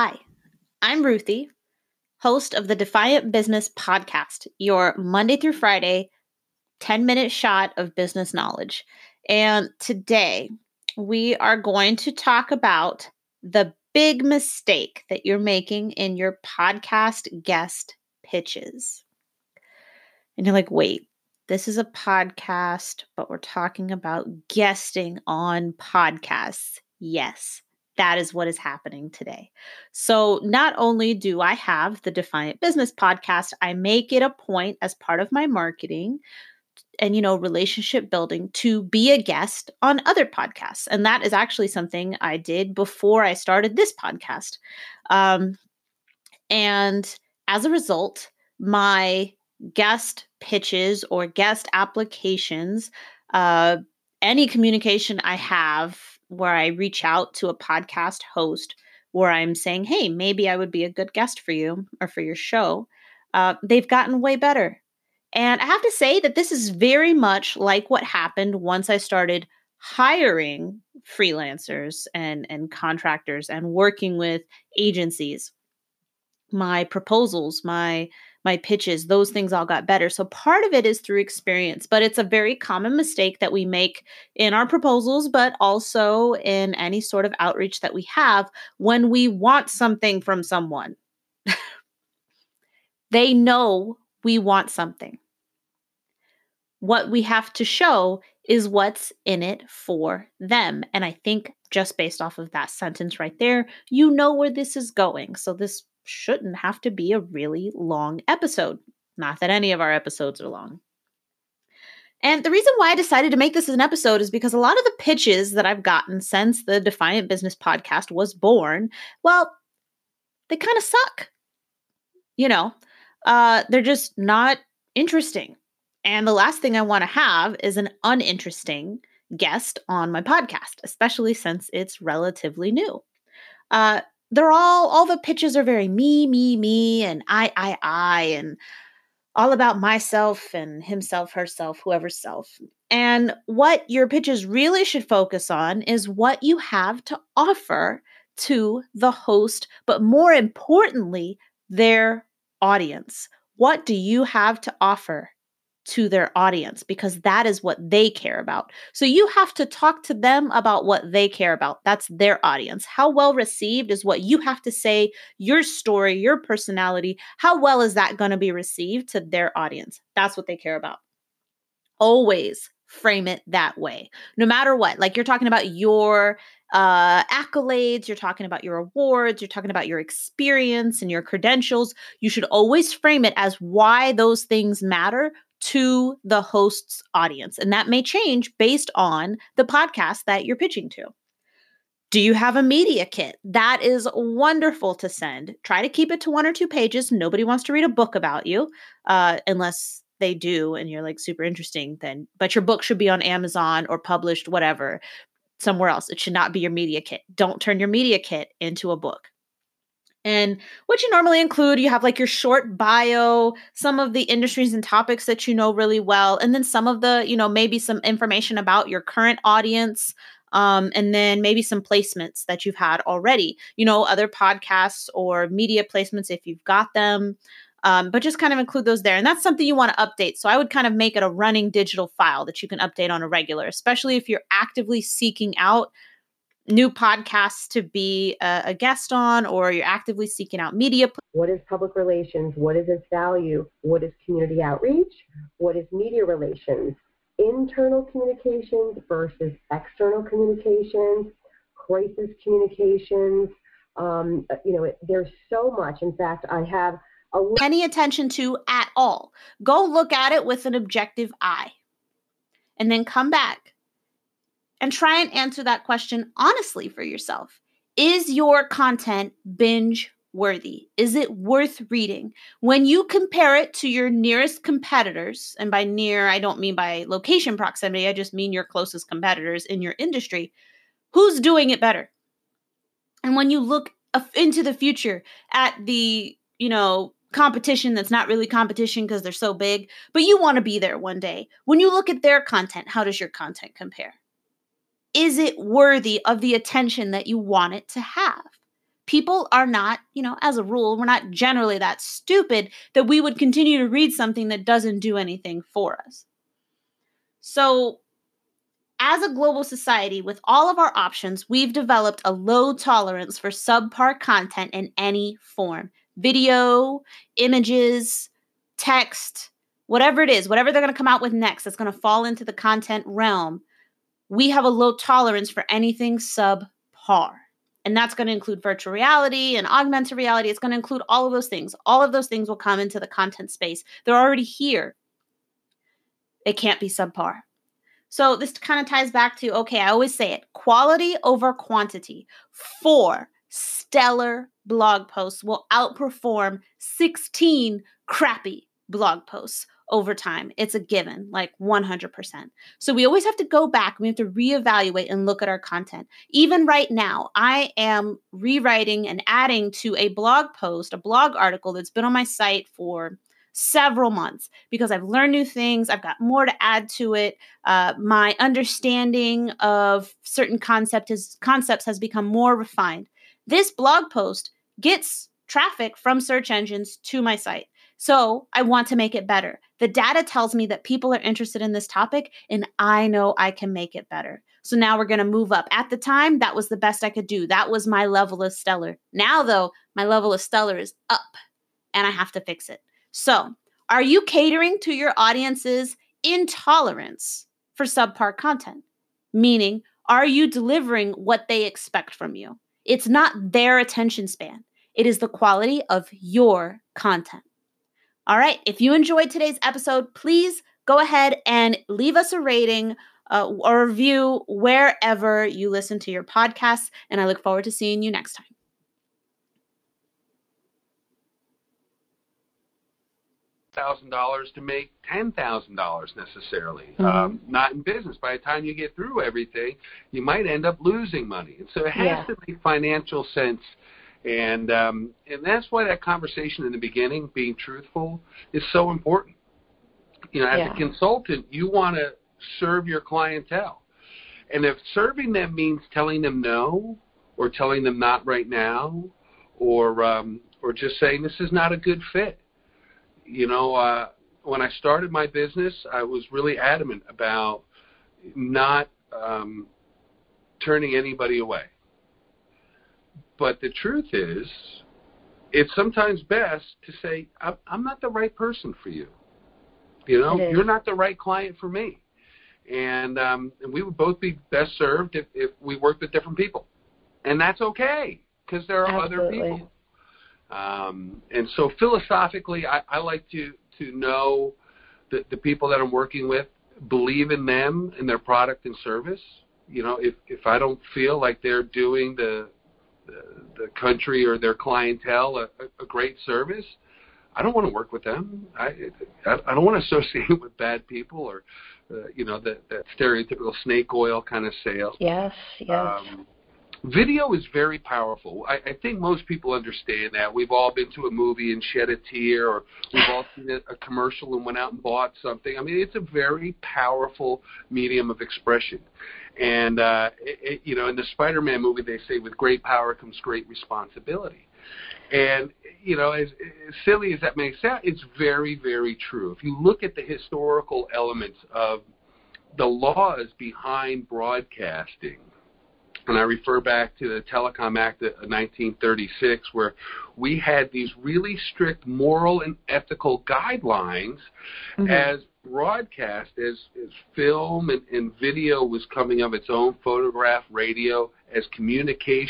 Hi, I'm Ruthie, host of the Defiant Business Podcast, your Monday through Friday 10 minute shot of business knowledge. And today we are going to talk about the big mistake that you're making in your podcast guest pitches. And you're like, wait, this is a podcast, but we're talking about guesting on podcasts. Yes, that is what is happening today. So, not only do I have the Defiant Business podcast, I make it a point as part of my marketing and you know relationship building to be a guest on other podcasts and that is actually something i did before i started this podcast um, and as a result my guest pitches or guest applications uh, any communication i have where I reach out to a podcast host where I'm saying, hey, maybe I would be a good guest for you or for your show, uh, they've gotten way better. And I have to say that this is very much like what happened once I started hiring freelancers and, and contractors and working with agencies. My proposals, my my pitches, those things all got better. So part of it is through experience, but it's a very common mistake that we make in our proposals, but also in any sort of outreach that we have when we want something from someone. they know we want something. What we have to show is what's in it for them. And I think just based off of that sentence right there, you know where this is going. So this shouldn't have to be a really long episode. Not that any of our episodes are long. And the reason why I decided to make this as an episode is because a lot of the pitches that I've gotten since the Defiant Business podcast was born, well, they kind of suck. You know, uh, they're just not interesting. And the last thing I want to have is an uninteresting guest on my podcast, especially since it's relatively new. Uh, they're all all the pitches are very me me me and i i i and all about myself and himself herself whoever's self. And what your pitches really should focus on is what you have to offer to the host but more importantly their audience. What do you have to offer to their audience because that is what they care about. So you have to talk to them about what they care about. That's their audience. How well received is what you have to say, your story, your personality. How well is that going to be received to their audience? That's what they care about. Always frame it that way. No matter what. Like you're talking about your uh, accolades, you're talking about your awards, you're talking about your experience and your credentials. You should always frame it as why those things matter to the host's audience. And that may change based on the podcast that you're pitching to. Do you have a media kit? That is wonderful to send. Try to keep it to one or two pages. Nobody wants to read a book about you uh, unless they do and you're like super interesting then but your book should be on amazon or published whatever somewhere else it should not be your media kit don't turn your media kit into a book and what you normally include, you have like your short bio, some of the industries and topics that you know really well, and then some of the, you know, maybe some information about your current audience, um, and then maybe some placements that you've had already, you know, other podcasts or media placements if you've got them. Um, but just kind of include those there. And that's something you want to update. So I would kind of make it a running digital file that you can update on a regular, especially if you're actively seeking out new podcasts to be a, a, guest on or you're actively seeking out media. What is public relations? What is its value? What is community outreach? What is media relations? Internal communications versus external communications, crisis communications. Um, you know, it, there's so much. In fact, I have a any attention to at all. Go look at it with an objective eye and then come back and try and answer that question honestly for yourself. Is your content binge worthy? Is it worth reading? When you compare it to your nearest competitors, and by near, I don't mean by location proximity, I just mean your closest competitors in your industry, who's doing it better? And when you look into the future at the, you know, competition that's not really competition because they're so big, but you want to be there one day. When you look at their content, how does your content compare? Is it worthy of the attention that you want it to have? people are not, you know, as a rule, we're not generally that stupid that we would continue to read something that doesn't do anything for us. So, as a global society, with all of our options, we've developed a low tolerance for subpar content in any form video, images, text, whatever it is, whatever they're going to come out with next that's going to fall into the content realm. We have a low tolerance for anything subpar. And that's going to include virtual reality and augmented reality. It's going to include all of those things. All of those things will come into the content space. They're already here. It can't be subpar. So this kind of ties back to okay, I always say it quality over quantity. Four stellar blog posts will outperform 16 crappy blog posts over time. It's a given, like 100%. So we always have to go back. We have to reevaluate and look at our content. Even right now, I am rewriting and adding to a blog post, a blog article that's been on my site for several months because I've learned new things. I've got more to add to it. Uh, my understanding of certain concept is, concepts has become more refined. This blog post gets traffic from search engines to my site. So I want to make it better. The data tells me that people are interested in this topic, and I know I can make it better. So now we're going to move up. At the time, that was the best I could do. That was my level of stellar. Now, though, my level of stellar is up, and I have to fix it. So, are you catering to your audience's intolerance for subpar content? Meaning, are you delivering what they expect from you? It's not their attention span, it is the quality of your content. All right, if you enjoyed today's episode, please go ahead and leave us a rating uh, or review wherever you listen to your podcasts. And I look forward to seeing you next time. thousand dollars to make ten thousand dollars necessarily. Mm-hmm. Um, not in business. By the time you get through everything, you might end up losing money. And so it has yeah. to make financial sense. And um, and that's why that conversation in the beginning, being truthful, is so important. You know, as yeah. a consultant, you want to serve your clientele, and if serving them means telling them no, or telling them not right now, or um, or just saying this is not a good fit, you know, uh, when I started my business, I was really adamant about not um, turning anybody away. But the truth is, it's sometimes best to say, I'm not the right person for you. You know, you're not the right client for me. And, um, and we would both be best served if, if we worked with different people. And that's okay because there are Absolutely. other people. Um, and so philosophically, I, I like to to know that the people that I'm working with believe in them and their product and service. You know, if if I don't feel like they're doing the the, country or their clientele a, a great service, I don't want to work with them. I I don't want to associate with bad people or uh, you know that that stereotypical snake oil kind of sale. Yes, yes. Um, Video is very powerful. I, I think most people understand that. We've all been to a movie and shed a tear, or we've all seen a, a commercial and went out and bought something. I mean, it's a very powerful medium of expression. And uh, it, it, you know, in the Spider-Man movie, they say, "With great power comes great responsibility." And you know, as, as silly as that may sound, it's very, very true. If you look at the historical elements of the laws behind broadcasting and I refer back to the Telecom Act of 1936, where we had these really strict moral and ethical guidelines mm-hmm. as broadcast, as, as film and, and video was coming of its own, photograph, radio, as communication